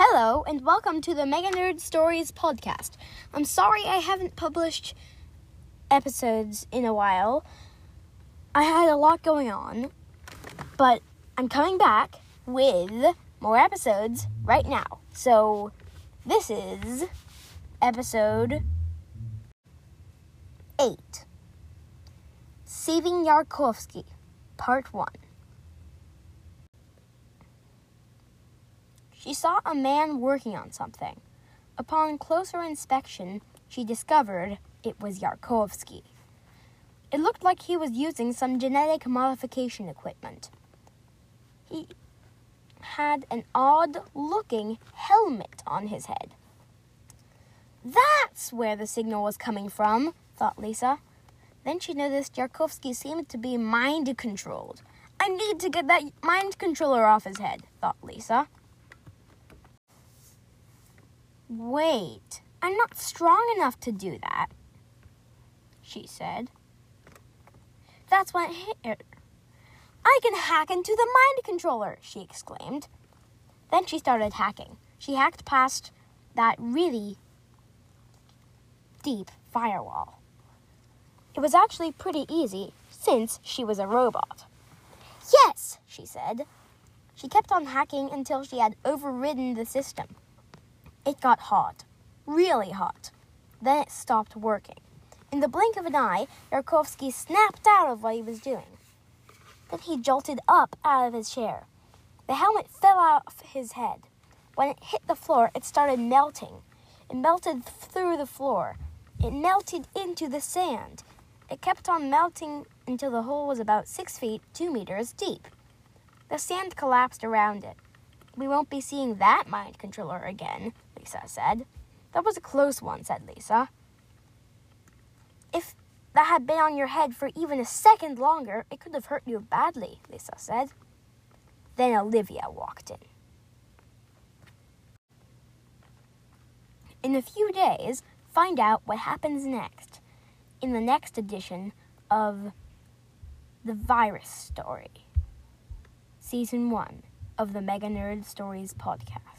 Hello, and welcome to the Mega Nerd Stories podcast. I'm sorry I haven't published episodes in a while. I had a lot going on, but I'm coming back with more episodes right now. So, this is episode 8 Saving Yarkovsky, Part 1. She saw a man working on something. Upon closer inspection, she discovered it was Yarkovsky. It looked like he was using some genetic modification equipment. He had an odd looking helmet on his head. That's where the signal was coming from, thought Lisa. Then she noticed Yarkovsky seemed to be mind controlled. I need to get that mind controller off his head, thought Lisa. Wait, I'm not strong enough to do that, she said. That's when it hit her. I can hack into the mind controller, she exclaimed. Then she started hacking. She hacked past that really deep firewall. It was actually pretty easy since she was a robot. Yes, she said. She kept on hacking until she had overridden the system. It got hot, really hot. Then it stopped working. In the blink of an eye, Yarkovsky snapped out of what he was doing. Then he jolted up out of his chair. The helmet fell off his head. When it hit the floor, it started melting. It melted through the floor. It melted into the sand. It kept on melting until the hole was about six feet, two meters deep. The sand collapsed around it. We won't be seeing that mind controller again, Lisa said. That was a close one, said Lisa. If that had been on your head for even a second longer, it could have hurt you badly, Lisa said. Then Olivia walked in. In a few days, find out what happens next in the next edition of The Virus Story, Season 1 of the Mega Nerd Stories podcast.